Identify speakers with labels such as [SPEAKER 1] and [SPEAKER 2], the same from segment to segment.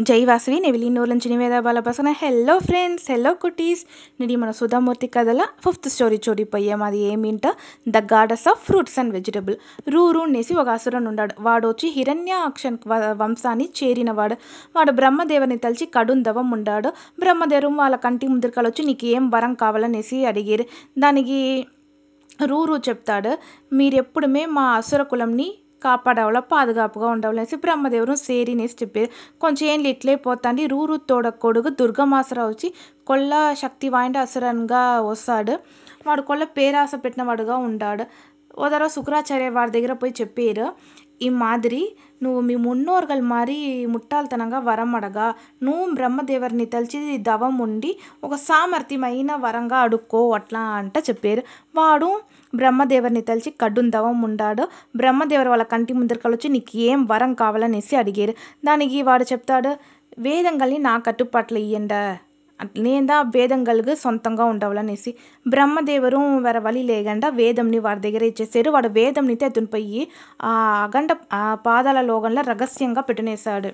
[SPEAKER 1] జై Vasavi నెవిలి నూర్లంచి Niveda బాలపసన hello friends hello cuties నేను మన సుధామూర్తి కథల ఫిఫ్త్ స్టోరీ చూడిపోయాం అది ఏమింట the goddess of fruits and vegetable రూరు అనేసి ఒక అసురన్ ఉన్నాడు వాడు వచ్చి హిరణ్యాక్షన్ వ- వంశాన్ని చేరినవాడు. వాడు బ్రహ్మదేవుని తలిచి కడుందవం ఉండాడు. బ్రహ్మదేవం వాళ్ళ కంటి ముందరికలు వచ్చి నీకు ఏం వరం కావాలనేసి అడిగారు దానికి రూరు చెప్తాడు మీరు మా అసుర కులంని కాపాడవాళ్ళ పాదుగాపుగా ఉండవలేసి బ్రహ్మదేవుడు సేరినేసి చెప్పారు కొంచెం ఏం ఇట్లే పోతాండి రూరు తోడ కొడుకు దుర్గమాసరావు వచ్చి కొల్ల శక్తి వాయింట అసురన్గా వస్తాడు. వాడు కొల్ల పేరాస పెట్టినవాడుగా ఉంటాడు తర్వాత శుక్రాచార్య వాడి దగ్గర పోయి చెప్పారు. ఈ మాదిరి నువ్వు మీ మున్నోర్గల్ మారి ముట్టాల్తనంగా వరం అడగా. నువ్వు బ్రహ్మదేవుని తలిచి దవం ఉండి ఒక సామర్థ్యమైన వరంగా అడుక్కో అట్లా అంట చెప్పారు. వాడు బ్రహ్మదేవుని తలిచి కడుం దవం ఉండాడు. బ్రహ్మదేవరు వాళ్ళ కంటి ముందరికలు వచ్చి నీకు ఏం వరం కావాలనేసి అడిగారు. దానికి వాడు చెప్తాడు వేదంగల్ని నా కట్టుపాట్లు ఇయ్యండ. నేందా వేదంగల్గు సొంతంగా ఉండవాలనేసి బ్రహ్మదేవరు వేరే వలి లేకుండా వేదంని వాడి దగ్గర ఇచ్చేసారు వాడు వేదంని ఎత్తుని పోయి ఆ అగండ ఆ పాదాల లోగంలో రహస్యంగా పెట్టినేశాడు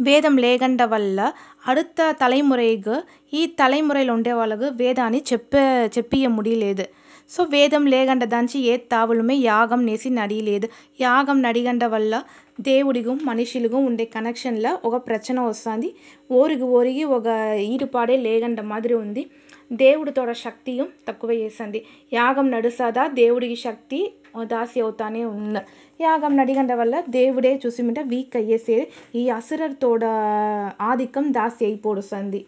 [SPEAKER 1] வேதம் లేగండ వల్ల அடுத்த தலைமுறைக்கு ఈ తలైమురైలో ఉండే వాళ్ళకు వేదాన్ని చెప్ప చెప్పియ ముడియలేదు సో వేదం లేగండ దంచి ఏ తావులమే యాగం నేసి నడియలేదు. యాగం నడిగండ వల్ల దేవుడిగు మనుషులుగు ఉండే కనెక్షన్లో ఒక ప్రచన వస్తుంది. ఓరిగి ఓరిగి ఒక ఈడుపాడే లేగండ మాదిరి ఉంది. దేవుడితోడ శక్తియు తక్కువ చేసింది యాగం నడుసదా దేవుడికి శక్తి దాసి అవుతానే ఉన్న. యాగం నడిగండ వల్ల దేవుడే చూసిమిట వీక్ అయ్యేసే ఈ అసురతోడ ఆధిక్యం దాసి అయిపోడుస్తుంది.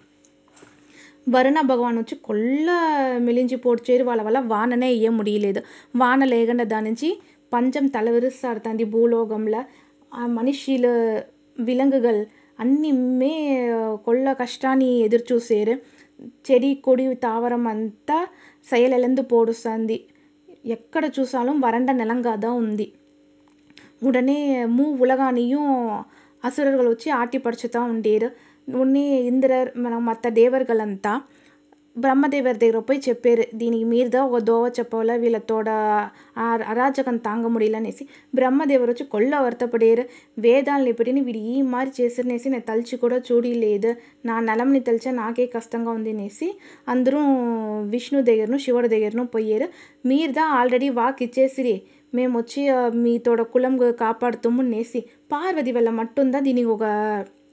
[SPEAKER 1] வருண பகவான் வச்சு கொள்ள மெலிஞ்சு போடிச்சேரு వాళ్ళ వల్ల వాననే వేయ முடியలేదు వాన లేకుండా దాని నుంచి పంచం తలవిరుస్తాడుతుంది భూలోకంలో ఆ మనుషులు విలంగుகள் అన్నిమే கொள்ள కష్టాన్ని ఎదురు చూసేరు చెడి కొడి తావరం అంతా செயலிழந்து போடுస్తుంది ఎక్కడ చూసాலும் வறண்ட நிலங்கா தான் ఉంది உடனே மூ உலகானையும் அசுரர்கள் வச்சு ஆட்டி படைச்சு தான் உண்டேரு ఉన్ని ఇంద్రర్ మన మత దేవర్గలంతా బ్రహ్మదేవర్ దగ్గర పోయి చెప్పారు. దీనికి మీరుదా ఒక దోవ చెప్పవాల వీళ్ళతోడ అరాచకం తాంగ ముడియలనేసి బ్రహ్మదేవరు వచ్చి కొల్ల వర్తపడేరు. వేదాలని పెట్టిన వీడు ఈ మారి చేసిరనేసి నేను తలిచి కూడా చూడలేదు. నా నలంని తలిచా నాకే కష్టంగా ఉంది అనేసి అందరూ విష్ణు దగ్గరను శివుడి దగ్గరను పోయారు. మీరుదా ఆల్రెడీ వాక్ ఇచ్చేసిరి మేము వచ్చి ఆ, మీతోడ కులం కాపాడుతాము నేసి పార్వతి వల్ల మట్టుందా? దీనికి ఒక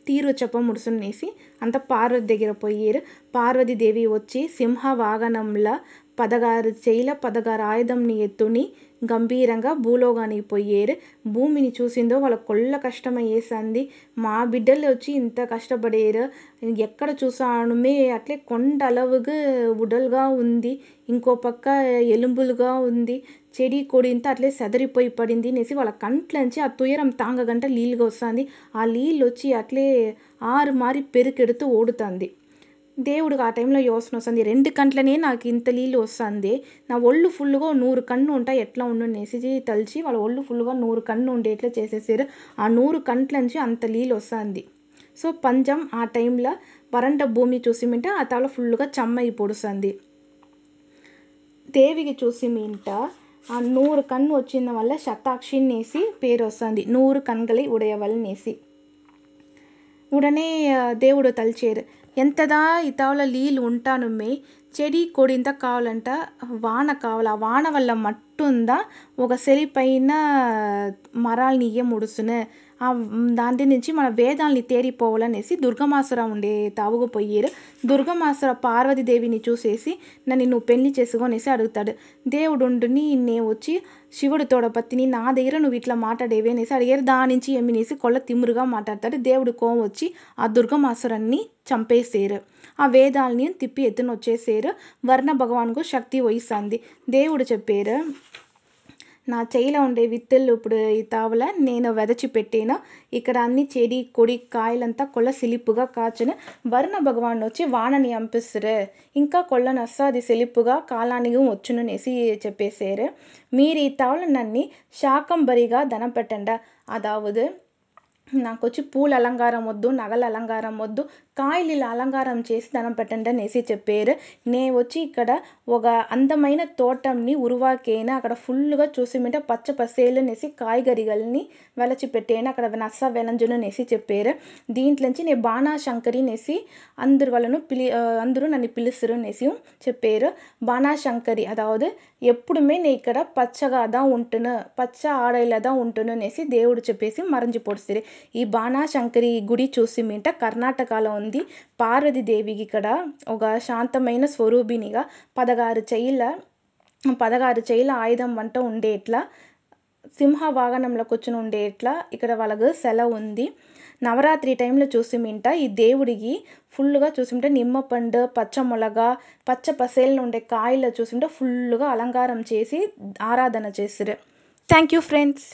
[SPEAKER 1] తీరు చెప్పముడుసునేసి అంత పార్వతి దగ్గర పోయారు. పార్వతి దేవి వచ్చి సింహ వాగనంలా పదగారు చేయిల పదగారు ఆయుధంని ఎత్తుని గంభీరంగా భూలోకానికి పోయేరు. భూమిని చూసిందో వాళ్ళ కొల్ల కష్టమయ్యేసంది మా బిడ్డలు వచ్చి ఇంత కష్టపడేరు. ఎక్కడ చూసానుమే అట్లే కొండ అలవుగా ఉడల్గా ఉంది. ఇంకో పక్క ఎలుంబులుగా ఉంది. చెడి కొడింత అట్లే సెదరిపోయి పడింది అనేసి వాళ్ళ కంట్లోంచి ఆ తుయరం తాంగగంట నీళ్ళుగా వస్తుంది. ఆ నీళ్ళు వచ్చి అట్లే ఆరు మారి పెరుకెడుతూ ఓడుతుంది. దేవుడికి ఆ టైంలో యోసన వస్తుంది. రెండు కంట్లనే నాకు ఇంత నీళ్ళు వస్తుంది. నా ఒళ్ళు ఫుల్లుగా నూరు కన్ను ఉంటాయి. ఎట్లా ఉండు అనేసి తలిచి వాళ్ళ ఒళ్ళు ఫుల్లుగా నూరు కన్ను ఉండేట్లా చేసేసారు? ఆ నూరు కంట్ల నుంచి అంత నీళ్ళు వస్తుంది. సో పంజం ఆ టైంలో వరంట భూమి చూసిమింట ఆ తల ఫుల్గా చెమ్మయి పొడుస్తుంది. దేవికి చూసిమింట ఆ నూరు కన్ను వచ్చిన వల్ల శతాక్షిని వేసి పేరు వస్తుంది. నూరు కన్గలి ఉడయవలనేసి ఉడనే దేవుడు తలిచేరు. ఎంతదా ఇతావల నీళ్ళు ఉంటానుమే చెడి కొడింత కావాలంట వాన కావాల ఆ వాన వల్ల మట్టుందా ఒక సెలిపైన మరాల్ని ఇయ్య ముడుసును. ఆ దాంట్లో నుంచి మన వేదాల్ని తేరిపోవాలనేసి దుర్గమాసుర ఉండే తావుకు పోయారు. దుర్గమాసుర పార్వతీదేవిని చూసేసి నన్ను నువ్వు పెళ్ళి చేసుకోనేసి అడుగుతాడు. దేవుడు ఉండుని నేను వచ్చి శివుడు తోడపత్తిని నా దగ్గర నువ్వు ఇట్లా మాట్లాడేవి అనేసి అడిగారు. దాని నుంచి ఎమ్మినేసి కొల్ల తిమ్మురుగా మాట్లాడతాడు. దేవుడు కోం వచ్చి ఆ దుర్గమాసురాన్ని చంపేసేరు ఆ వేదాల్ని తిప్పి ఎత్తున వచ్చేసేరు వర్ణ భగవాన్కు శక్తి వహిస్తుంది. దేవుడు చెప్పారు నా చేయిలో ఉండే విత్తులు ఇప్పుడు ఈ తావల నేను వెదచి పెట్టాను. ఇక్కడ అన్ని చెడి కొడి కాయలంతా కొల్ల సిలిప్పుగా కాచును. వరుణ భగవాన్ వచ్చి వానని పంపిస్తారు ఇంకా కొల్ల నస్సాది సెలిప్పుగా కాలానికి వచ్చును అనేసి చెప్పేశారు మీరు ఈ తావల నన్ని శాకంబరిగా ధనం పెట్టండి? నాకు వచ్చి పూల అలంకారం వద్దు నగల అలంకారం వద్దు కాయలు ఇలా అలంకారం చేసి దనం పెట్టండి అనేసి చెప్పారు. నే వచ్చి ఇక్కడ ఒక అందమైన తోటంని ఉరువాకేను అక్కడ ఫుల్లుగా చూసిమిట పచ్చ పసేలు అనేసి కాయగరిగల్ని వెలచిపెట్టేను అక్కడ నస్స వెలంజును అనేసి చెప్పారు. దీంట్లోంచి నేను బాణాశంకరి అనేసి అందరు వాళ్ళను పిలి అందరూ నన్ను పిలుస్తారు అనేసి చెప్పారు. బాణాశంకరి అదావదు ఎప్పుడుమే నేను ఇక్కడ పచ్చగా தான் ఉంటును పచ్చ ఆడైలదా ఉంటును అనేసి దేవుడు చెప్పేసి మరంజి పొడిసిరి ఈ బాణాశంకరి గుడి చూసి మేట కర్ణాటకలో ఉంది. పార్వతీదేవికి ఇక్కడ ఒక శాంతమైన స్వరూపినిగా పదహారు చైల పదహారు చైల ఆయుధం వంట ఉండేట్లా సింహ వాహనంలో కూర్చుని ఉండేట్లా ఇక్కడ వాళ్ళకు సెలవు ఉంది. నవరాత్రి టైంలో చూసిమింట ఈ దేవుడికి ఫుల్లుగా చూసుంటే నిమ్మపండు పచ్చ మొలగ పచ్చ పసేళ్ళు ఉండే కాయలు చూసుంటే ఫుల్లుగా అలంకారం చేసి ఆరాధన చేస్తారు థ్యాంక్ యూ ఫ్రెండ్స్